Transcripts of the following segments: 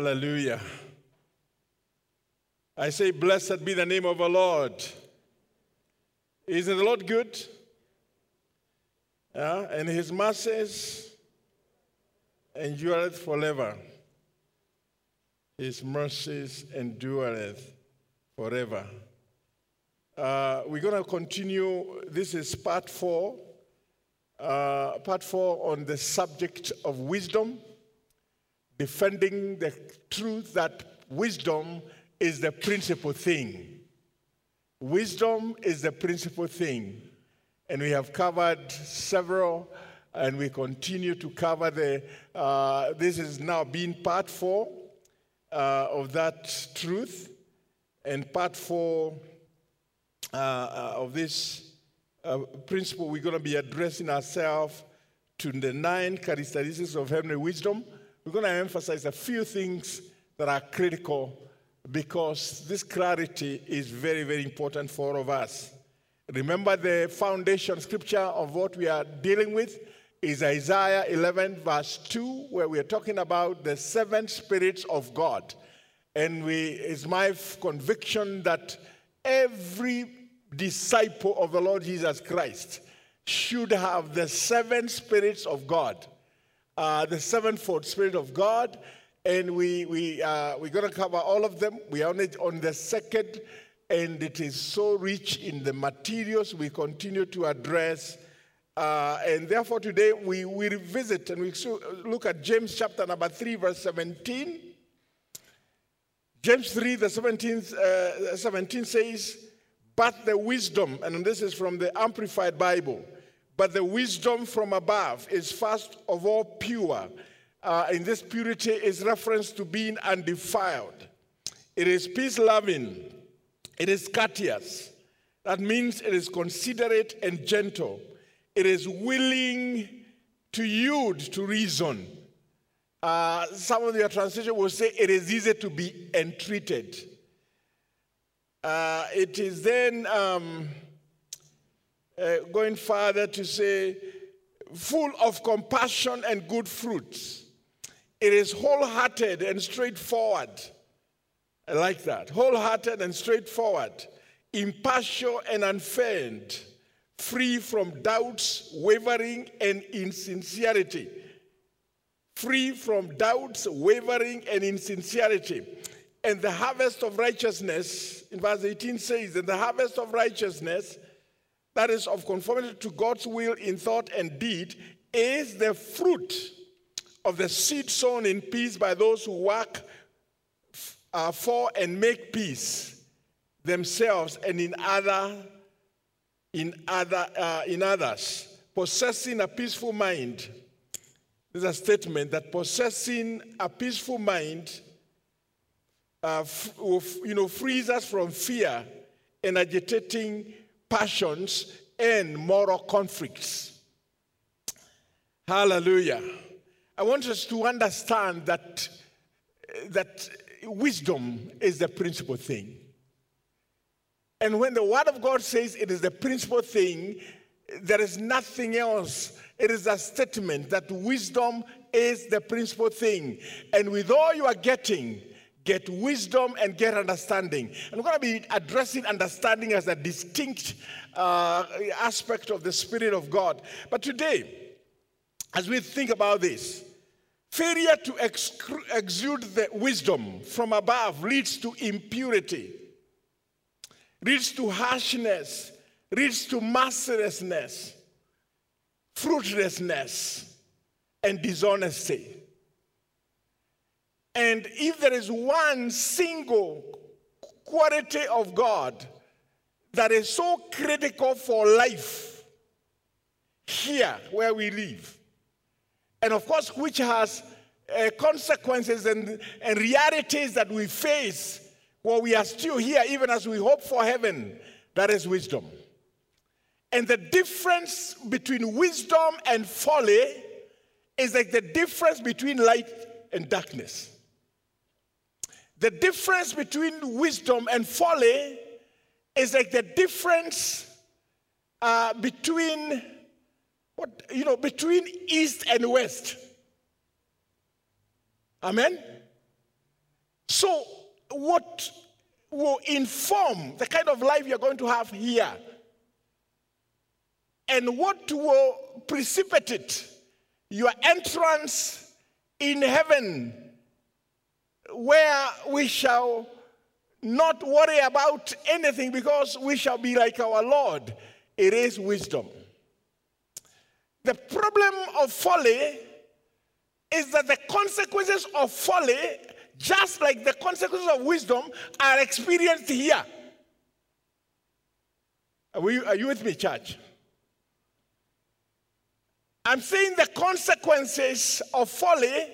Hallelujah. I say, Blessed be the name of the Lord. Isn't the Lord good? Yeah? And his mercies endureth forever. His mercies endureth forever. Uh, we're going to continue. This is part four. Uh, part four on the subject of wisdom, defending the truth that wisdom is the principal thing. Wisdom is the principal thing. And we have covered several, and we continue to cover the. Uh, this is now being part four uh, of that truth, and part four uh, uh of this uh, principle, we're going to be addressing ourselves to the nine characteristics of heavenly wisdom. We're going to emphasize a few things that are critical because this clarity is very, very important for all of us. Remember, the foundation scripture of what we are dealing with is Isaiah 11, verse 2, where we are talking about the seven spirits of God. And we, it's my conviction that every disciple of the Lord Jesus Christ should have the seven spirits of God, uh, the sevenfold spirit of God, and we we uh, we're going to cover all of them. We are on it on the second, and it is so rich in the materials we continue to address. Uh, and therefore, today we, we revisit and we look at James chapter number 3, verse 17. James 3, the 17th, uh, 17 says, but the wisdom, and this is from the Amplified Bible, but the wisdom from above is first of all pure. Uh, in this purity is reference to being undefiled. It is peace loving. It is courteous. That means it is considerate and gentle. It is willing to yield to reason. Uh, some of your translation will say it is easy to be entreated. Uh, it is then um, uh, going further to say, full of compassion and good fruits. It is wholehearted and straightforward. I like that. Wholehearted and straightforward, impartial and unfeigned, free from doubts, wavering, and insincerity. Free from doubts, wavering, and insincerity. And the harvest of righteousness, in verse 18 says, and the harvest of righteousness, that is of conformity to God's will in thought and deed, is the fruit of the seed sown in peace by those who work uh, for and make peace themselves and in other in other uh, in others. Possessing a peaceful mind. This is a statement that possessing a peaceful mind uh, you know, frees us from fear and agitating passions and moral conflicts. Hallelujah. I want us to understand that, that wisdom is the principal thing. And when the Word of God says it is the principal thing, there is nothing else. It is a statement that wisdom is the principal thing. And with all you are getting, get wisdom and get understanding. I'm going to be addressing understanding as a distinct uh, aspect of the Spirit of God. But today, as we think about this, failure to exude the wisdom from above leads to impurity, leads to harshness, leads to mercilessness, fruitlessness, and dishonesty. And if there is one single quality of God that is so critical for life here where we live, and of course, which has uh, consequences and, and realities that we face while we are still here, even as we hope for heaven, that is wisdom. And the difference between wisdom and folly is like the difference between light and darkness. The difference between wisdom and folly is like the difference uh, between what you know between east and west. Amen. So, what will inform the kind of life you're going to have here and what will precipitate your entrance in heaven, where we shall not worry about anything because we shall be like our Lord. It is wisdom. The problem of folly is that the consequences of folly, just like the consequences of wisdom, are experienced here. Are, we, are you with me, church? I'm saying the consequences of folly,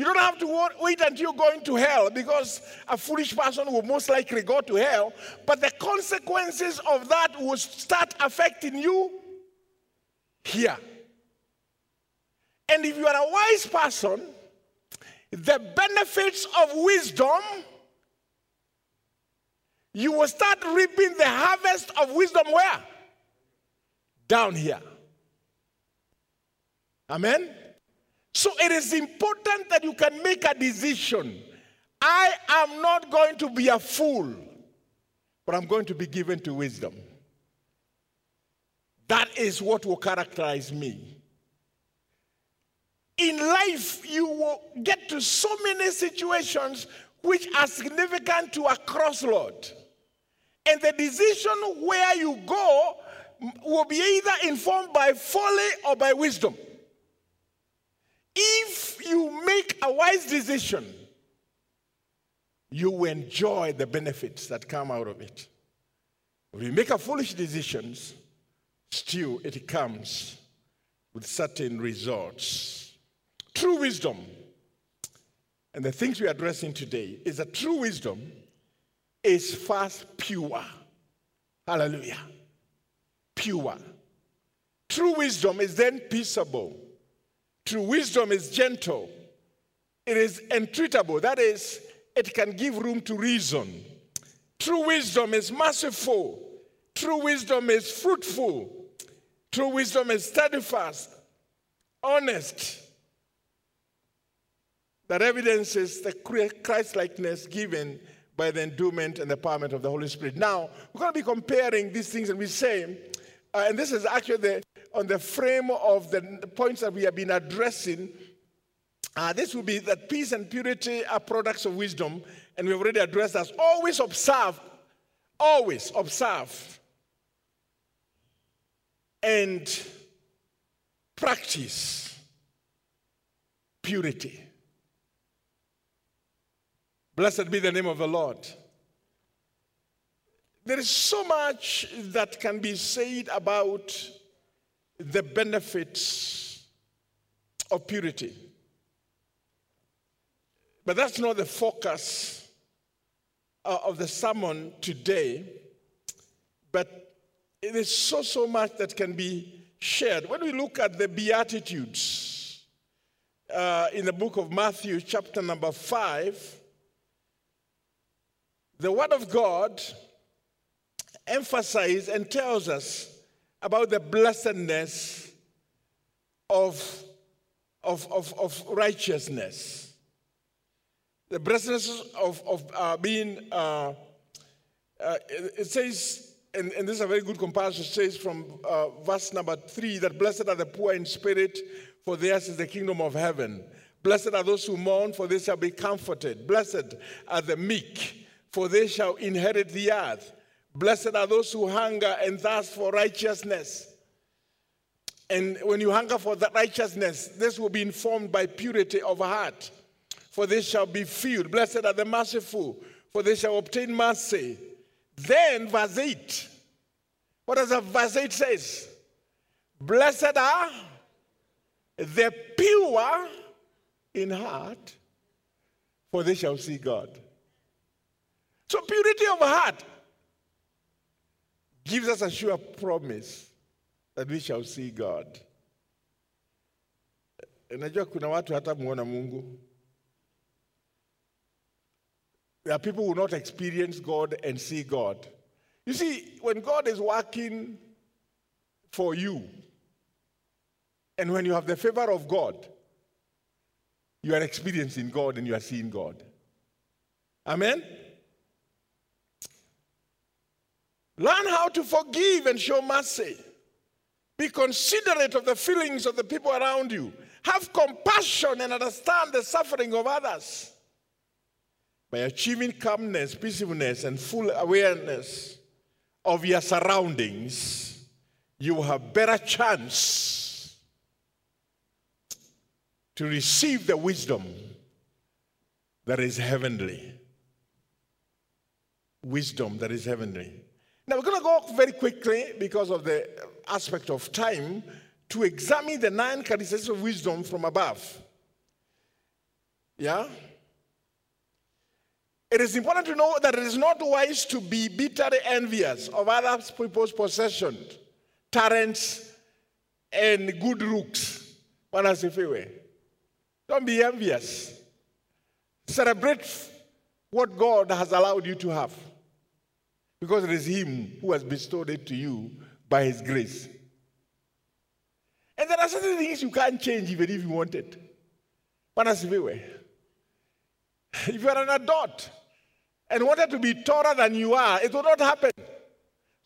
you don't have to wait until you're going to hell because a foolish person will most likely go to hell. But the consequences of that will start affecting you here. And if you are a wise person, the benefits of wisdom, you will start reaping the harvest of wisdom where? Down here. Amen? So it is important that you can make a decision. I am not going to be a fool, but I'm going to be given to wisdom. That is what will characterize me. In life, you will get to so many situations which are significant to a crossroad. And the decision where you go will be either informed by folly or by wisdom. If you make a wise decision, you will enjoy the benefits that come out of it. If you make a foolish decisions, still it comes with certain results. True wisdom, and the things we're addressing today, is that true wisdom is first pure. Hallelujah. Pure. True wisdom is then peaceable. True wisdom is gentle. It is entreatable. That is, it can give room to reason. True wisdom is merciful. True wisdom is fruitful. True wisdom is steadfast, honest. That evidences the Christ likeness given by the endowment and the empowerment of the Holy Spirit. Now, we're going to be comparing these things and we say, uh, and this is actually the, on the frame of the points that we have been addressing. Uh, this will be that peace and purity are products of wisdom, and we've already addressed that. Always observe, always observe and practice purity. Blessed be the name of the Lord. There is so much that can be said about the benefits of purity. But that's not the focus uh, of the sermon today. But it is so, so much that can be shared. When we look at the Beatitudes uh, in the book of Matthew, chapter number 5, the Word of God emphasizes and tells us about the blessedness of, of, of, of righteousness. The blessedness of, of uh, being, uh, uh, it says, and, and, this is a very good comparison, it says from uh, verse number three that blessed are the poor in spirit, for theirs is the kingdom of heaven. Blessed are those who mourn, for they shall be comforted. Blessed are the meek, for they shall inherit the earth. Blessed are those who hunger and thirst for righteousness. And when you hunger for that righteousness, this will be informed by purity of heart, for they shall be filled. Blessed are the merciful, for they shall obtain mercy. Then, verse 8. What does verse 8 says? Blessed are the pure in heart, for they shall see God. So, purity of heart gives us a sure promise that we shall see God. Unajua kuna watu hata muona Mungu. There are people who not experience God and see God. You see, when God is working for you, and when you have the favor of God, you are experiencing God and you are seeing God. Amen? Learn how to forgive and show mercy. Be considerate of the feelings of the people around you. Have compassion and understand the suffering of others. By achieving calmness, peacefulness, and full awareness of your surroundings, you will have better chance to receive the wisdom that is heavenly. Wisdom that is heavenly. Now we're going to go very quickly because of the aspect of time to examine the nine characteristics of wisdom from above. Yeah? It is important to know that it is not wise to be bitterly envious of other people's possessions, talents, and good looks. Don't be envious. Celebrate what God has allowed you to have. Because it is Him who has bestowed it to you by His grace. And there are certain things you can't change even if you wanted. If you are an adult and wanted to be taller than you are, it will not happen.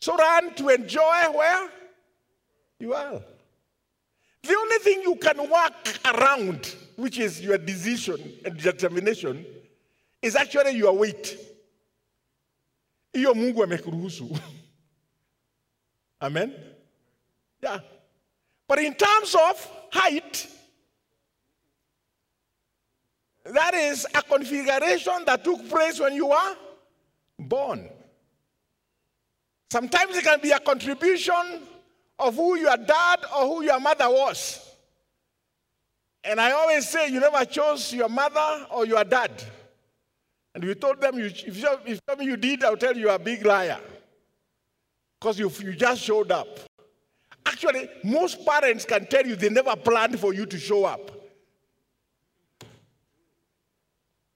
So run to enjoy where you are. The only thing you can work around, which is your decision and determination, is actually your weight. Iyo Mungu amekuruhusu. Amen? Yeah. But in terms of height, that is a configuration that took place when you were born. Sometimes it can be a contribution of who your dad or who your mother was. And I always say you never chose your mother or your dad. And you told them, you, if, you, if me you did, I'll tell you you're a big liar. Because you, you just showed up. Actually, most parents can tell you they never planned for you to show up.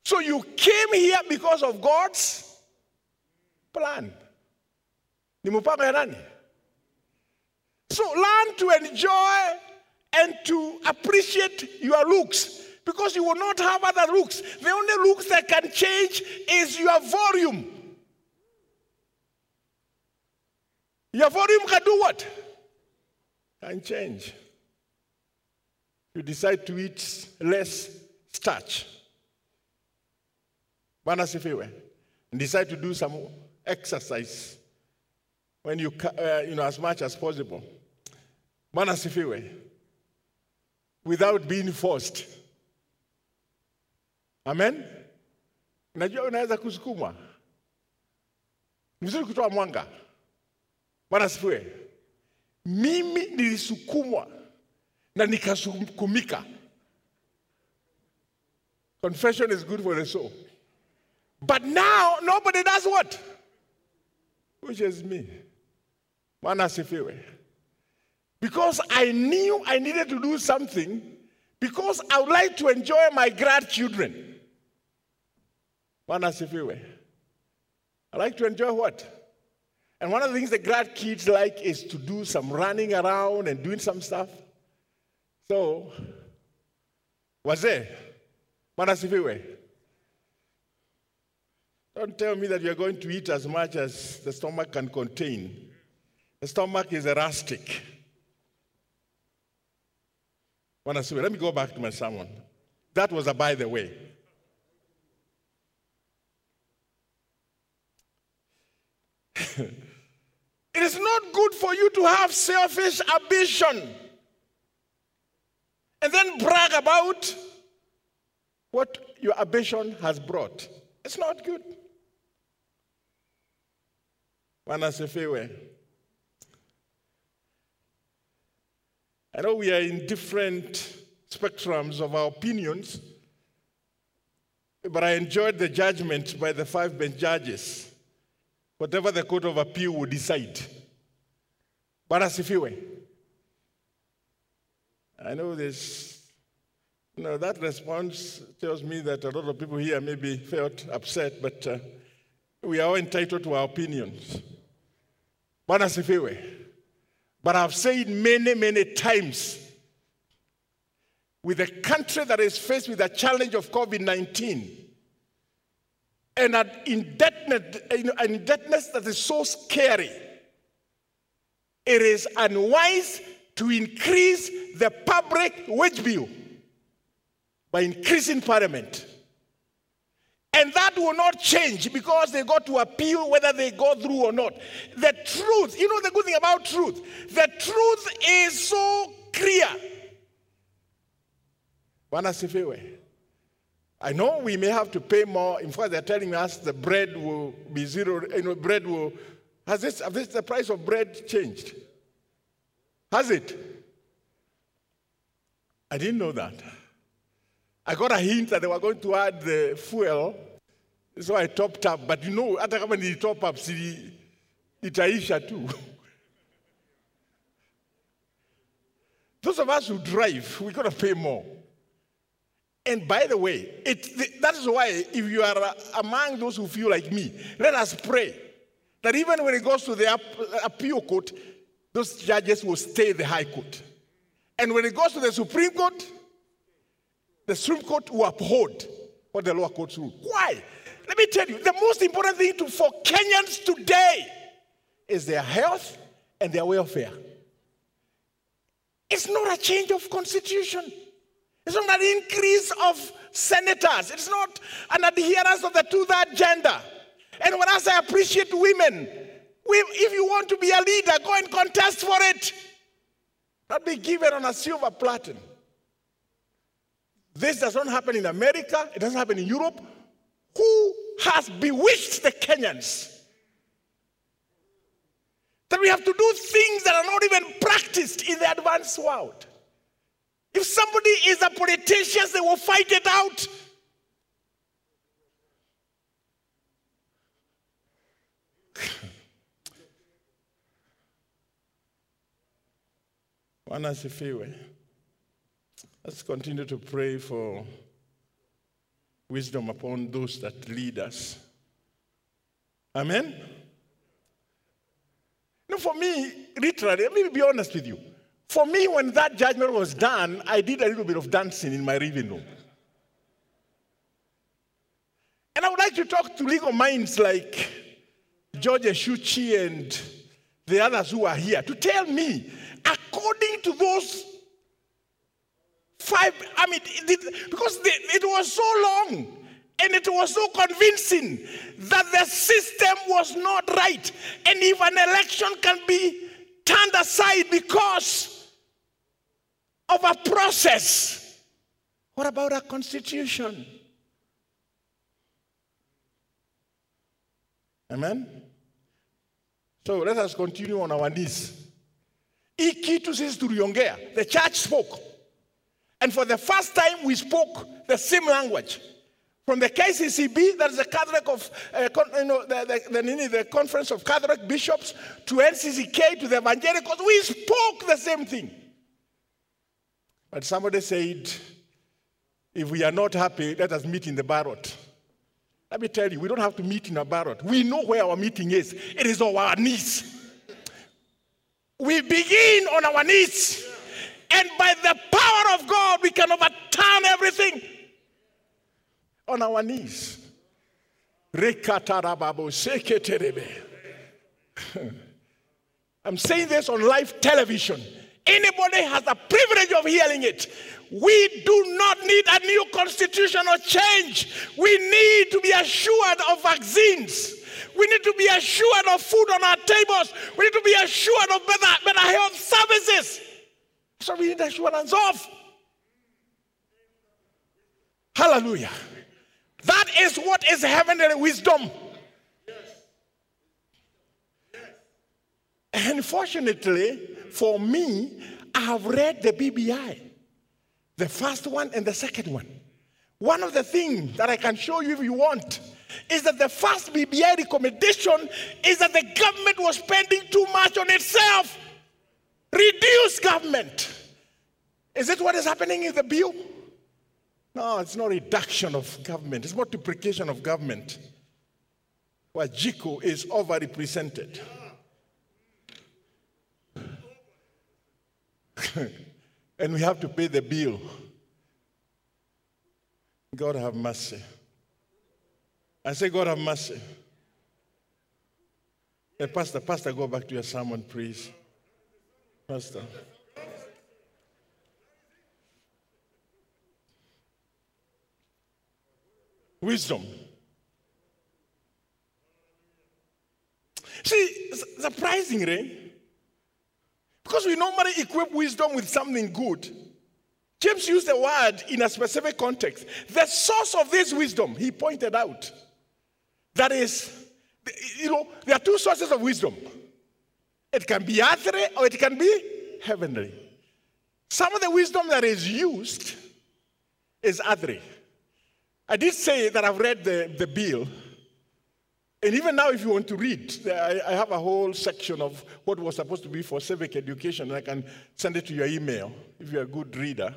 So you came here because of God's plan. So learn to enjoy and to appreciate your looks because you will not have other looks. The only looks that can change is your volume. Your volume can do what? Can change. You decide to eat less starch. Bwana. And decide to do some exercise when you, uh, you know, as much as possible. Bwana. Without being forced. Amen. Najua unaweza kusukumwa. Ni vizuri kutoa mwanga. Bwana sifiwe. Mimi nilisukumwa na nikasukumika. Confession is good for the soul. But now nobody does what? Which is me. Bwana asifiwe. Because I knew I needed to do something because I would like to enjoy my grandchildren. Bwana asifiwe. I like to enjoy what? And one of the things that grad kids like is to do some running around and doing some stuff. So, wazee, Bwana asifiwe. Don't tell me that you're going to eat as much as the stomach can contain. The stomach is elastic. Bwana asifiwe. Let me go back to my sermon. That was a by the way. it is not good for you to have selfish ambition and then brag about what your ambition has brought. It's not good. Bwana asifiwe. I know we are in different spectrums of our opinions, but I enjoyed the judgment by the five bench judges. Whatever the Court of Appeal would decide. But as Bwana asifiwe. I know this, you know, that response tells me that a lot of people here maybe felt upset, but uh, we are all entitled to our opinions. But as Bwana asifiwe. But I've said many, many times with a country that is faced with the challenge of COVID 19, and an indebtedness, an indebtedness that is so scary, it is unwise to increase the public wage bill by increasing parliament. And that will not change because they got to appeal whether they go through or not. The truth, you know the good thing about truth? The truth is so clear. I know we may have to pay more. In fact, they're telling us the bread will be zero. You know, bread will. Has this, has this the price of bread changed? Has it? I didn't know that. I got a hint that they were going to add the fuel, so I topped up. But you know, hata kama ni top up, si itaisha too. Those of us who drive, we got to pay more. And by the way, it, that is why if you are among those who feel like me, let us pray that even when it goes to the appeal court, those judges will stay the high court. And when it goes to the Supreme Court, the Supreme Court will uphold what the lower courts rule. Why? Let me tell you, the most important thing to, for Kenyans today is their health and their welfare. It's not a change of constitution. It's not an increase of senators. It's not an adherence of the two-third gender. And when I appreciate women, if you want to be a leader, go and contest for it. Not be given on a silver platter. This does not happen in America. It doesn't happen in Europe. Who has bewitched the Kenyans? That we have to do things that are not even practiced in the advanced world. If somebody is a politician, they will fight it out. Bwana asifiwe. Let's continue to pray for wisdom upon those that lead us. Amen. Now, for me, literally, let me be honest with you. For me, when that judgment was done, I did a little bit of dancing in my living room. And I would like to talk to legal minds like George Shuchi and the others who are here to tell me, according to those five, I mean, it, because it was so long and it was so convincing that the system was not right. And if an election can be turned aside because of a process. What about a constitution? Amen? So let us continue on our knees. Hii kitu sisi tuliongea. The church spoke. And for the first time we spoke the same language. From the KCCB, that's the Catholic of, uh, con, you know, the, the, the, the, Conference of Catholic Bishops, to NCCK, to the Evangelicals, we spoke the same thing. But somebody said, if we are not happy, let us meet in the barrot. Let me tell you, we don't have to meet in a barrot. We know where our meeting is. It is on our knees. We begin on our knees. And by the power of God, we can overturn everything on our knees. I'm saying this on live television. Anybody has the privilege of hearing it. We do not need a new constitutional change. We need to be assured of vaccines. We need to be assured of food on our tables. We need to be assured of better, better health services. So we need assurance of. Hallelujah. That is what is heavenly wisdom. Unfortunately, for me, I have read the BBI, the first one and the second one. One of the things that I can show you if you want is that the first BBI recommendation is that the government was spending too much on itself. Reduce government. Is it what is happening in the bill? No, it's not reduction of government, it's multiplication of government. JICO is overrepresented. and we have to pay the bill. God have mercy. I say, God have mercy. Hey, Pastor, Pastor, go back to your sermon, please. Pastor. Wisdom. See, surprisingly, because we normally equip wisdom with something good, James used the word in a specific context. The source of this wisdom, he pointed out, that is, you know, there are two sources of wisdom. It can be earthly or it can be heavenly. Some of the wisdom that is used is earthly. I did say that I've read the, the bill. And even now, if you want to read, I, I have a whole section of what was supposed to be for civic education, and I can send it to your email if you're a good reader.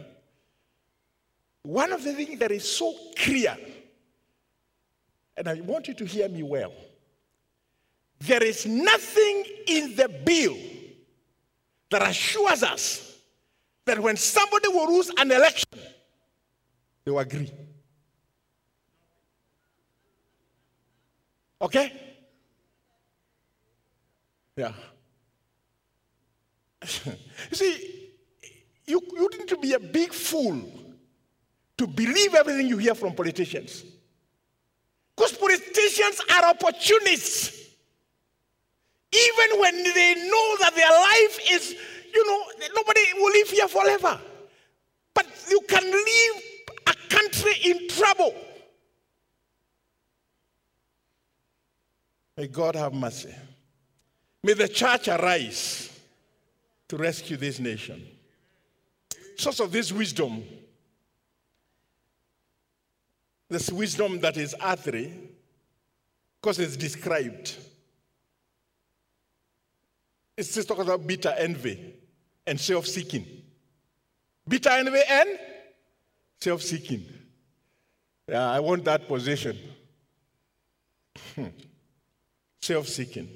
One of the things that is so clear, and I want you to hear me well there is nothing in the bill that assures us that when somebody will lose an election, they will agree. Okay? Yeah. you see, you, you need to be a big fool to believe everything you hear from politicians. Because politicians are opportunists. Even when they know that their life is, you know, nobody will live here forever. But you can leave a country in trouble May God have mercy. May the church arise to rescue this nation. Source of this wisdom, this wisdom that is earthly, because it's described. It's just talking about bitter envy and self seeking. Bitter envy and self seeking. Yeah, I want that position. Hmm. Self seeking.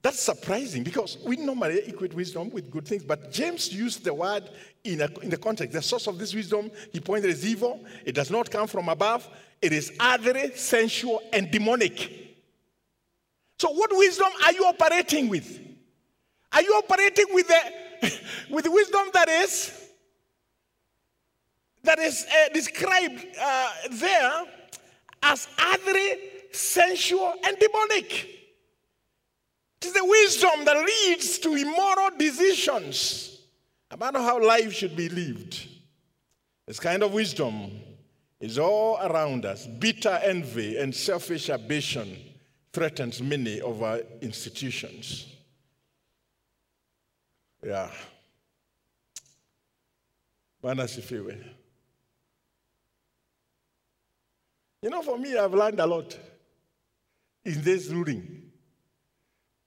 That's surprising because we normally equate wisdom with good things, but James used the word in, a, in the context. The source of this wisdom, he pointed is evil. It does not come from above, it is earthly, sensual, and demonic. So, what wisdom are you operating with? Are you operating with the, with wisdom that is that is uh, described uh, there as earthly, sensual, and demonic. It is the wisdom that leads to immoral decisions about how life should be lived. This kind of wisdom is all around us. Bitter envy and selfish ambition threatens many of our institutions. Yeah. You know, for me, I've learned a lot in this ruling.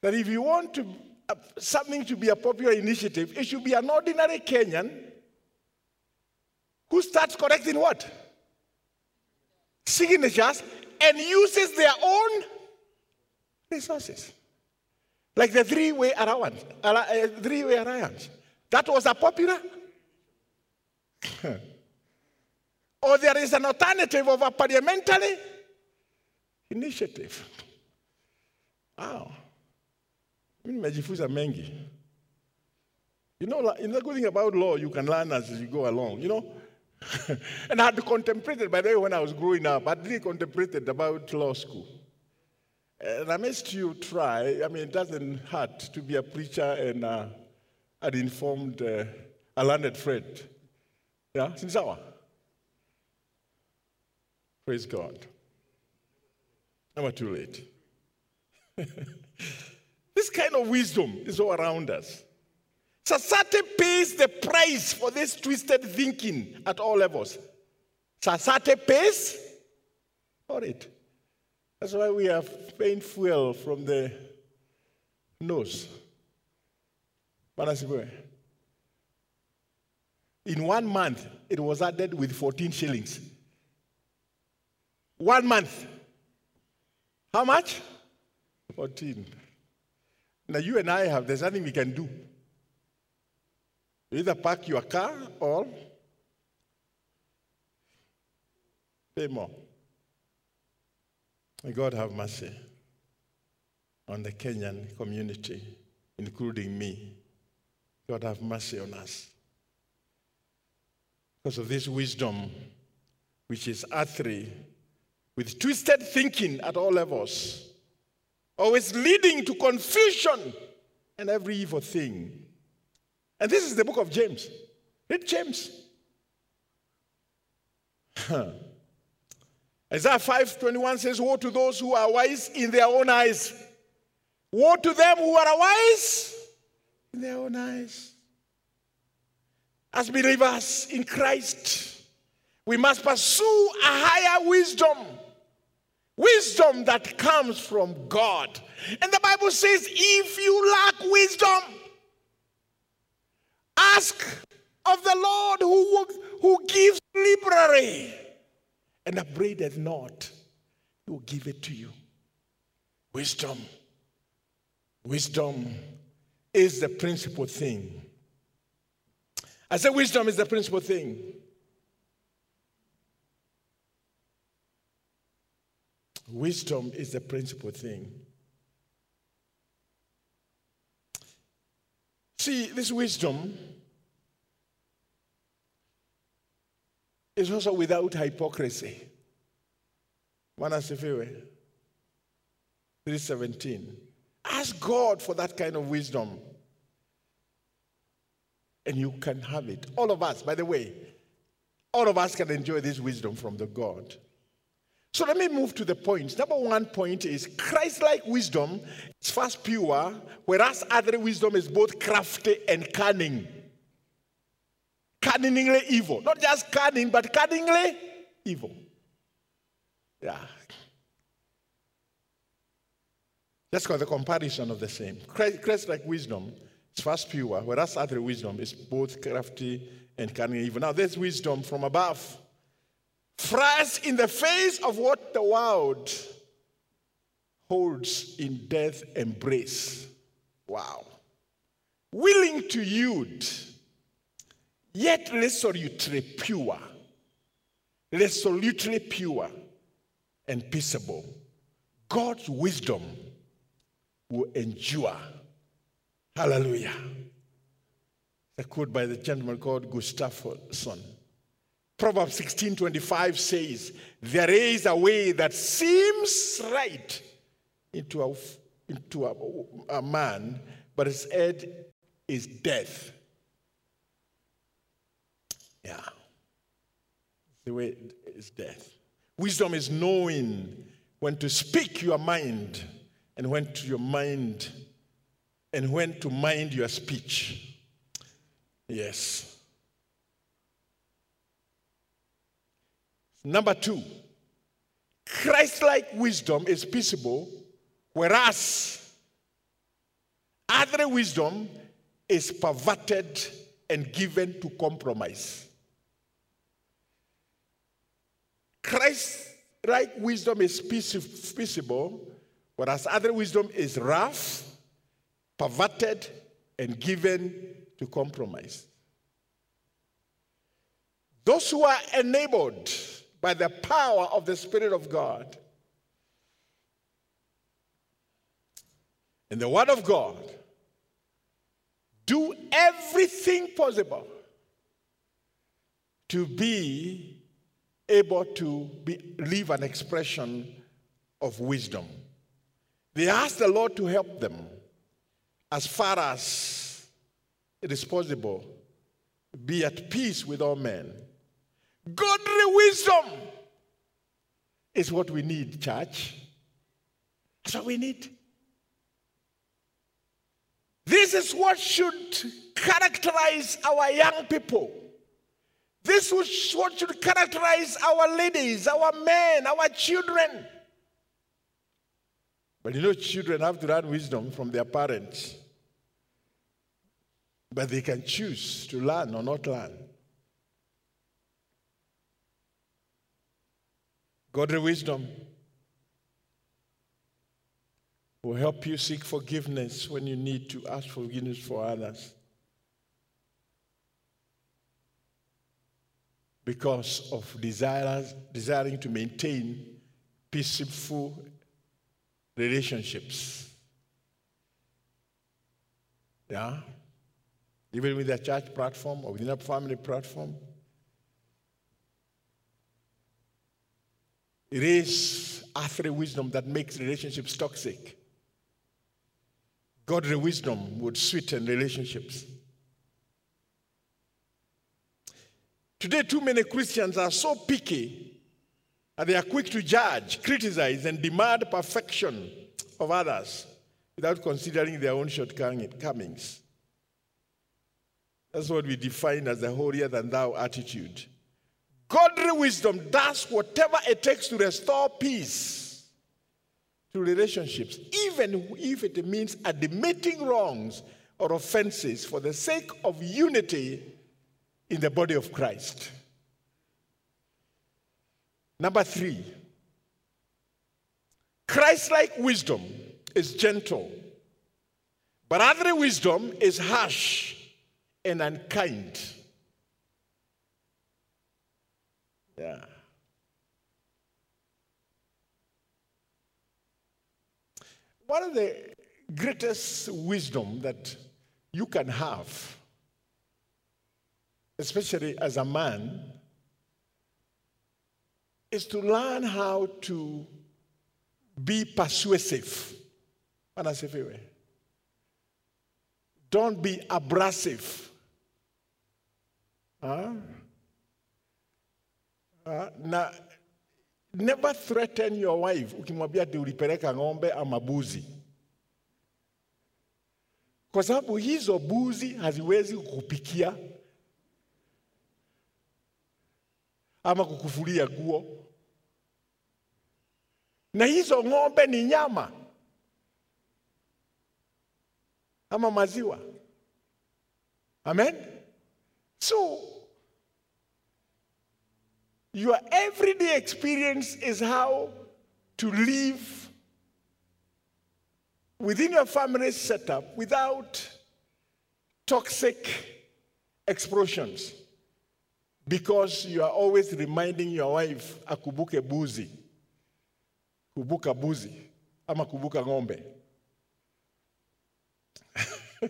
That if you want to, uh, something to be a popular initiative, it should be an ordinary Kenyan who starts collecting what? Signatures and uses their own resources. Like the Third Way Alliance, uh, Third Way Alliance. That was a popular. or there is an alternative of a parliamentary initiative. Wow. Mimi nimejifunza mengi. You know, the good thing about law, you can learn as you go along, you know. and I had contemplated, by the way, when I was growing up, I really contemplated about law school. And I must you try, I mean, it doesn't hurt to be a preacher and uh, an informed, uh, a learned friend. Yeah, since our. Praise God. Never too late. this kind of wisdom is all around us. Society pays the price for this twisted thinking at all levels. Society pays for it. That's why we have paying fuel from the nose. In one month, it was added with 14 shillings. One month. How much? 14. Now, you and I have, there's nothing we can do. You either park your car or pay more. May God have mercy on the Kenyan community, including me. God have mercy on us. Because of this wisdom, which is earthly, with twisted thinking at all levels, always leading to confusion and every evil thing. And this is the book of James. Read James. Isaiah 5:21 says, Woe to those who are wise in their own eyes. Woe to them who are wise in their own eyes. As believers in Christ, we must pursue a higher wisdom. Wisdom that comes from God. And the Bible says, if you lack wisdom, ask of the Lord who, who gives liberally and upbraideth not. He will give it to you. Wisdom. Wisdom is the principal thing. I say wisdom is the principal thing. Wisdom is the principal thing. See, this wisdom is also without hypocrisy. Manasifiwe 317. Ask God for that kind of wisdom. And you can have it. All of us, by the way, all of us can enjoy this wisdom from the God. So let me move to the points. Number one point is Christ like wisdom is first pure, whereas other wisdom is both crafty and cunning. Cunningly evil. Not just cunning, but cunningly evil. Yeah. Just got the comparison of the same. Christ like wisdom is first pure, whereas other wisdom is both crafty and cunning evil. Now, there's wisdom from above. First, in the face of what the world holds in death embrace. Wow. Willing to yield, yet resolutely pure. Resolutely pure and peaceable. God's wisdom will endure. Hallelujah. A quote by the gentleman called Gustafson. Proverbs 16:25 says, "There is a way that seems right into a, into a, a man, but its end is death." Yeah. The way is death. Wisdom is knowing when to speak your mind and when to your mind and when to mind your speech. Yes. Number two, Christ like wisdom is peaceable, whereas other wisdom is perverted and given to compromise. Christ like wisdom is peaceable, whereas other wisdom is rough, perverted, and given to compromise. Those who are enabled by the power of the Spirit of God and the Word of God do everything possible to be able to be, live an expression of wisdom. They ask the Lord to help them as far as it is possible, be at peace with all men. Godly wisdom is what we need, church. That's what we need. This is what should characterize our young people. This is what should characterize our ladies, our men, our children. But you know, children have to learn wisdom from their parents. But they can choose to learn or not learn. Godly wisdom will help you seek forgiveness when you need to ask forgiveness for others. Because of desiring to maintain peaceful relationships. Yeah? Even with a church platform or within a family platform. It is earthly wisdom that makes relationships toxic. Godly wisdom would sweeten relationships. Today, too many Christians are so picky that they are quick to judge, criticize, and demand perfection of others without considering their own shortcomings. That's what we define as the holier than thou attitude. Godly wisdom does whatever it takes to restore peace to relationships, even if it means admitting wrongs or offenses for the sake of unity in the body of Christ. Number three, Christ like wisdom is gentle, but other wisdom is harsh and unkind. Yeah. One of the greatest wisdom that you can have, especially as a man, is to learn how to be persuasive. Don't be abrasive. Huh? Uh, na never threaten your wife ukimwambia ati ulipeleka ng'ombe ama buzi, kwa sababu hizo buzi haziwezi kukupikia ama kukufulia guo, na hizo ng'ombe ni nyama ama maziwa. Amen. So your everyday experience is how to live within your family setup without toxic explosions. Because you are always reminding your wife akubuke buzi. Kubuka buzi ama kubuka ng'ombe.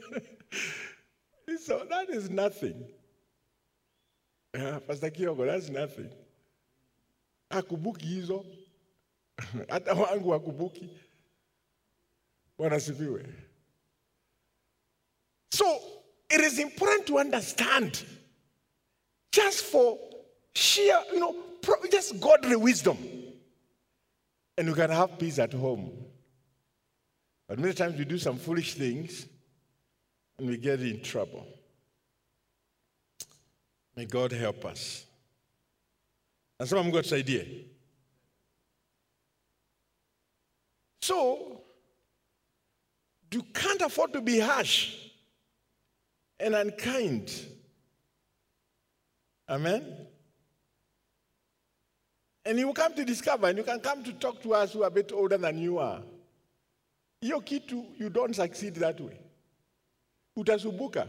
So that is nothing. Yeah, pastor kiogo that's nothing akubuki hizo. Hata wangu akubuki bwana sifiwe so it is important to understand just for sheer you know just godly wisdom. And you can have peace at home. But many times we do some foolish things and we get in trouble. May god help us nasema mungu atusaidie so you can't afford to be harsh and unkind. Amen? And you will come to discover and you can come to talk to us who are a bit older than you are. Hiyo kitu you don't succeed that way. Utasumbuka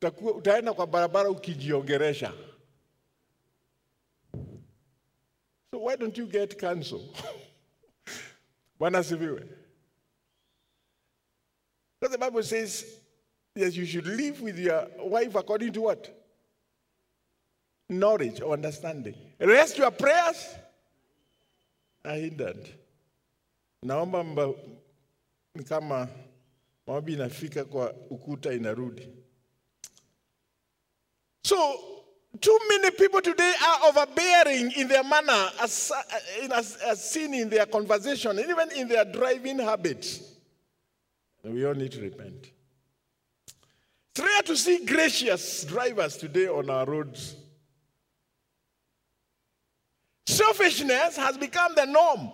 Utakuwa- utaenda kwa barabara ukijiongeresha so why don't you get counsel? Bwana asifiwe. Because the bible says yes you should live with your wife according to what? Knowledge or understanding. Rest your prayers. Are hindered naomba mba, ni kama maombi inafika kwa ukuta inarudi. So too many people today are overbearing in their manner as, uh, in, as, as seen in their conversation and even in their driving habits we all need to repent. It's rare to see gracious drivers today on our roads. Selfishness has become the norm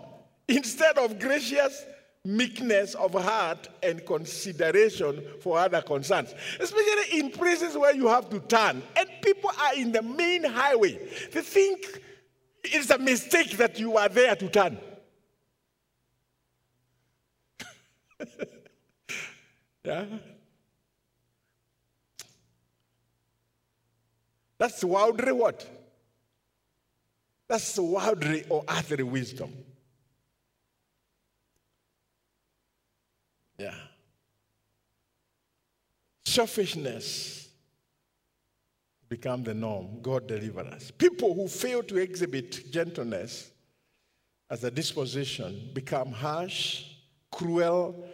instead of gracious meekness of heart and consideration for other concerns, especially in places where you have to turn and people are in the main highway. They think it's a mistake that you are there to turn. yeah? That's worldly what? That's worldly or earthly wisdom. Yeah. Selfishness become the norm. God deliver us. People who fail to exhibit gentleness as a disposition become harsh, cruel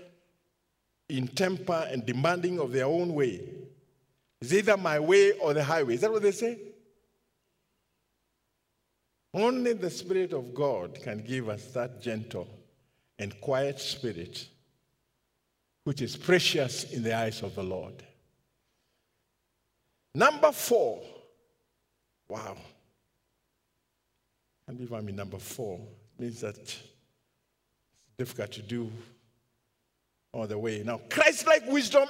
in temper, and demanding of their own way. It's either my way or the highway. Is that what they say? Only the Spirit of God can give us that gentle and quiet spirit, which is precious in the eyes of the Lord. Number four. Wow. I believe I'm in number four. It means that it's difficult to do all the way. Now, Christ like wisdom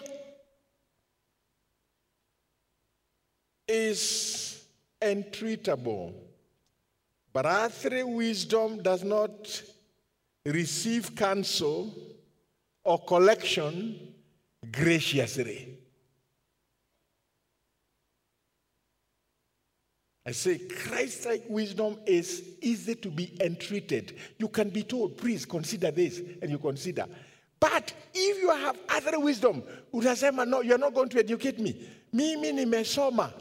is entreatable, but earthly wisdom does not receive counsel or collection graciously. I say Christ like wisdom is easy to be entreated. You can be told, please consider this, and you consider. But if you have other wisdom, utasema, no, you're not going to educate me. Me Mimi nimesoma.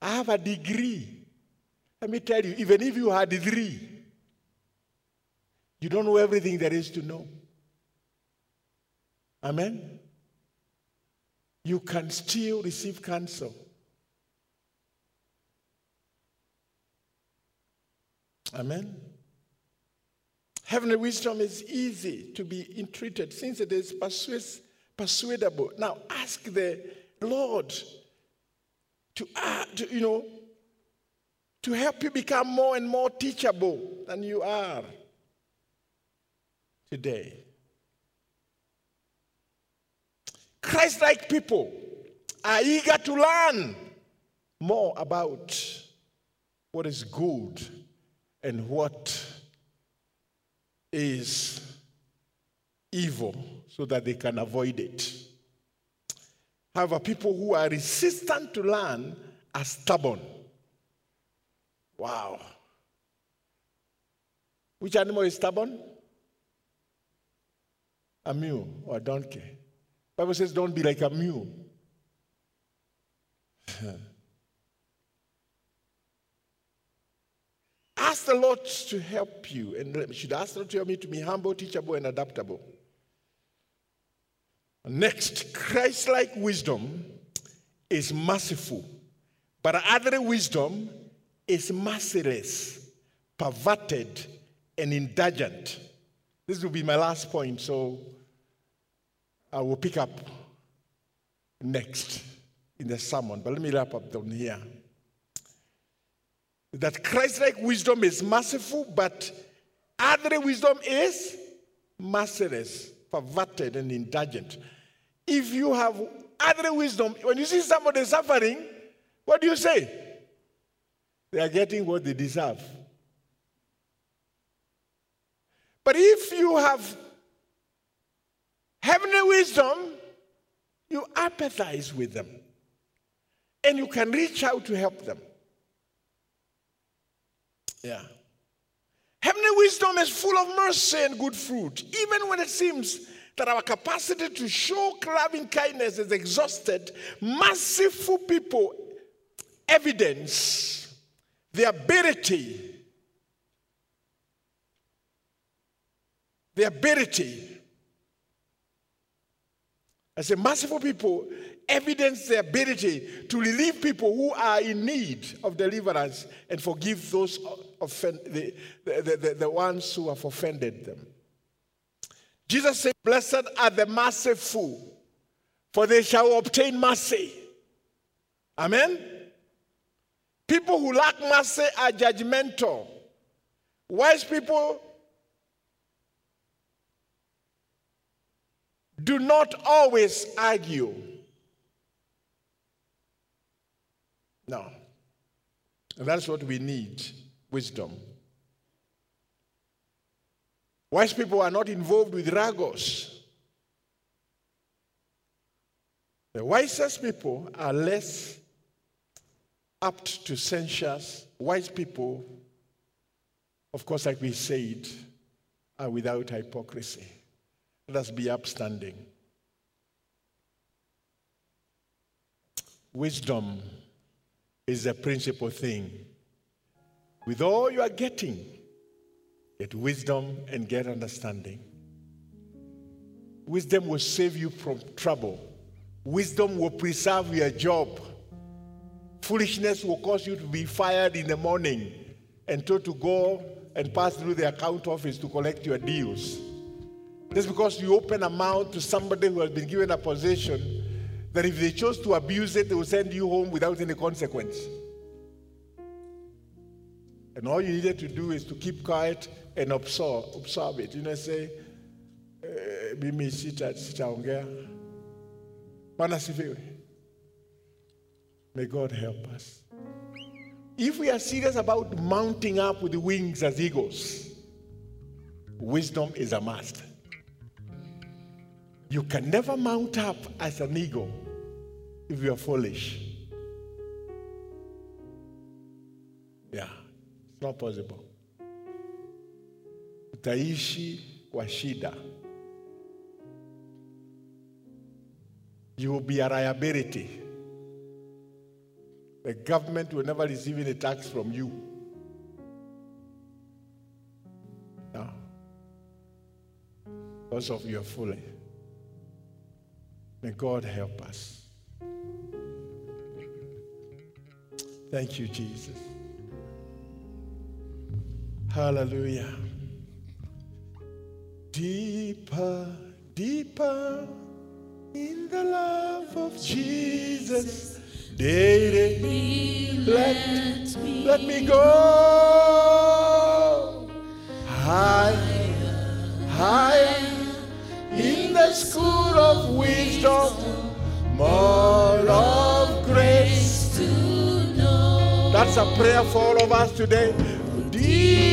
I have a degree. Let me tell you, even if you had three, you don't know everything there is to know. Amen? You can still receive counsel. Amen. Heavenly wisdom is easy to be entreated since it is persuas- persuadable. Now ask the Lord to, uh, to, you know, to help you become more and more teachable than you are today. Christ like people are eager to learn more about what is good and what is evil so that they can avoid it. However, people who are resistant to learn are stubborn. Wow. Which animal is stubborn? A mule or a donkey. Bible says don't be like a mule. ask the Lord to help you, and you should ask the Lord to help me to be humble, teachable, and adaptable. Next, Christ like wisdom is merciful, but other wisdom is merciless, perverted, and indulgent. This will be my last point, so I will pick up next in the sermon. But let me wrap up down here that Christ-like wisdom is merciful, but other wisdom is merciless, perverted, and indulgent. If you have other wisdom, when you see somebody suffering, what do you say? They are getting what they deserve. But if you have heavenly wisdom, you empathize with them and you can reach out to help them. Yeah. Heavenly wisdom is full of mercy and good fruit, even when it seems that our capacity to show loving kindness is exhausted. Merciful people evidence the ability, the ability. As a merciful people evidence their ability to relieve people who are in need of deliverance and forgive those offend, the, the, the, the ones who have offended them. Jesus said, Blessed are the merciful, for they shall obtain mercy. Amen? People who lack mercy are judgmental. Wise people do not always argue. No. And that's what we need wisdom. Wise people are not involved with ragos. The wisest people are less apt to censures. Wise people, of course, like we said, are without hypocrisy. Let us be upstanding. Wisdom is the principal thing. With all you are getting, get wisdom and get understanding. Wisdom will save you from trouble. Wisdom will preserve your job. Foolishness will cause you to be fired in the morning and told to go and pass through the account office to collect your deals. Just because you open a mouth to somebody who has been given a position that if they chose to abuse it, they will send you home without any consequence. And all you needed to do is to keep quiet and absorb, absorb it. You know, say, eh, mimi sita sitaongea. Bwana. May God help us. If we are serious about mounting up with the wings as eagles, wisdom is a must. You can never mount up as an eagle if you are foolish. Yeah, it's not possible. Utaishi kwa shida. You will be a liability. The government will never receive any tax from you. No. Because of your folly. May God help us. Thank you, Jesus. Hallelujah. Deeper, deeper in the love of Jesus. Daily, let, let me go higher, higher school of wisdom, more of grace to know. That's a prayer for all of us today. Deeper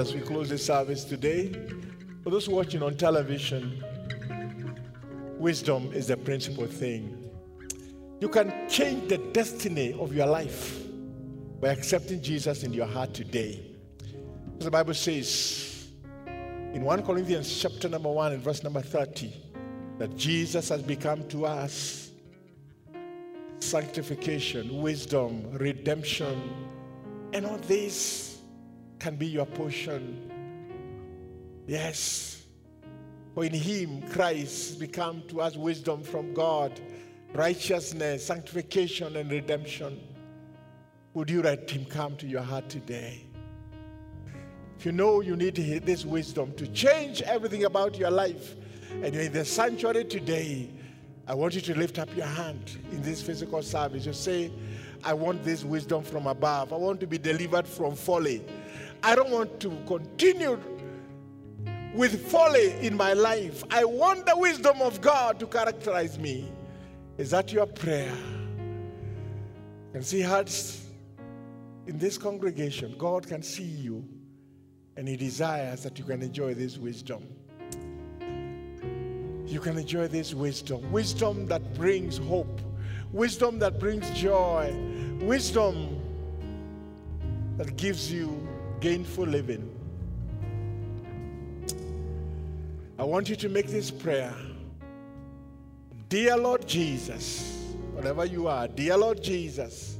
as we close the service today. For those watching on television, wisdom is the principal thing. You can change the destiny of your life by accepting Jesus in your heart today. As the Bible says in 1 Corinthians chapter number 1 and verse number 30 that Jesus has become to us sanctification, wisdom, redemption, and all this can be your portion. Yes. For in him Christ become to us wisdom from God, righteousness, sanctification, and redemption. Would you let him come to your heart today? If you know you need this wisdom to change everything about your life, and you're in the sanctuary today, I want you to lift up your hand in this physical service. You say, I want this wisdom from above. I want to be delivered from folly. I don't want to continue with folly in my life. I want the wisdom of God to characterize me. Is that your prayer? And see hearts in this congregation. God can see you and He desires that you can enjoy this wisdom. You can enjoy this wisdom. Wisdom that brings hope, wisdom that brings joy, wisdom that gives you gainful living. I want you to make this prayer. Dear Lord Jesus, whatever you are, dear Lord Jesus,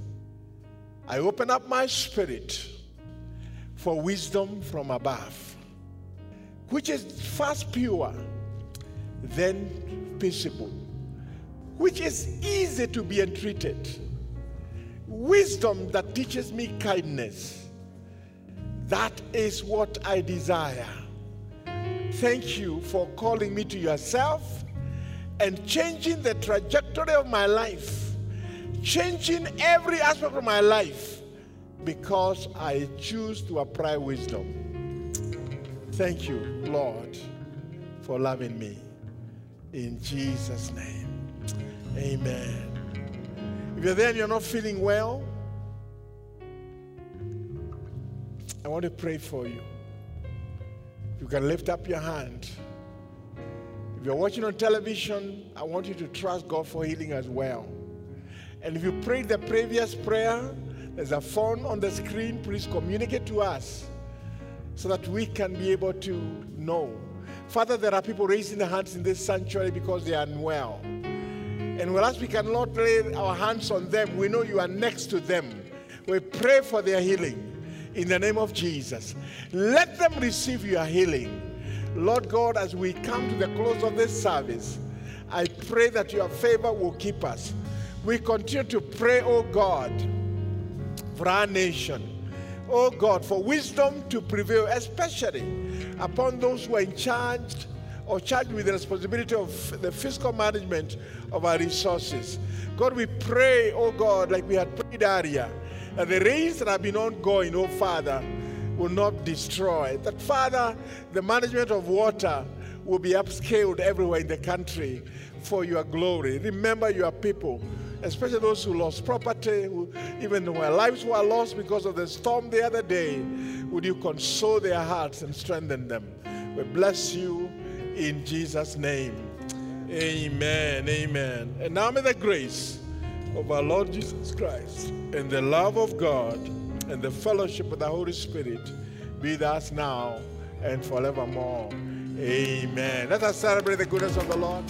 I open up my spirit for wisdom from above, which is first pure, then peaceable, which is easy to be entreated, wisdom that teaches me kindness. That is what I desire. Thank you for calling me to yourself and changing the trajectory of my life, changing every aspect of my life because I choose to apply wisdom. Thank you, Lord, for loving me. In Jesus' name, amen. If you're there and you're not feeling well, I want to pray for you. You can lift up your hand. If you're watching on television, I want you to trust God for healing as well. And if you prayed the previous prayer, there's a phone on the screen. Please communicate to us so that we can be able to know. Father, there are people raising their hands in this sanctuary because they are unwell. And whereas we cannot lay our hands on them, we know you are next to them. We pray for their healing in the name of Jesus. Let them receive your healing. Lord God, as we come to the close of this service, I pray that your favor will keep us. We continue to pray, oh God, for our nation. Oh God, for wisdom to prevail, especially upon those who are in charge or charged with the responsibility of the fiscal management of our resources. God, we pray, oh God, like we had prayed earlier that the rains that have been ongoing, oh Father, will not destroy. That, Father, the management of water will be upscaled everywhere in the country for your glory. Remember your people, especially those who lost property, who, even their lives were lost because of the storm the other day. Would you console their hearts and strengthen them? We bless you in Jesus' name. Amen. Amen. And now may the grace of our Lord Jesus Christ and the love of God and the fellowship of the Holy Spirit be with us now and forevermore. Amen. Let us celebrate the goodness of the Lord.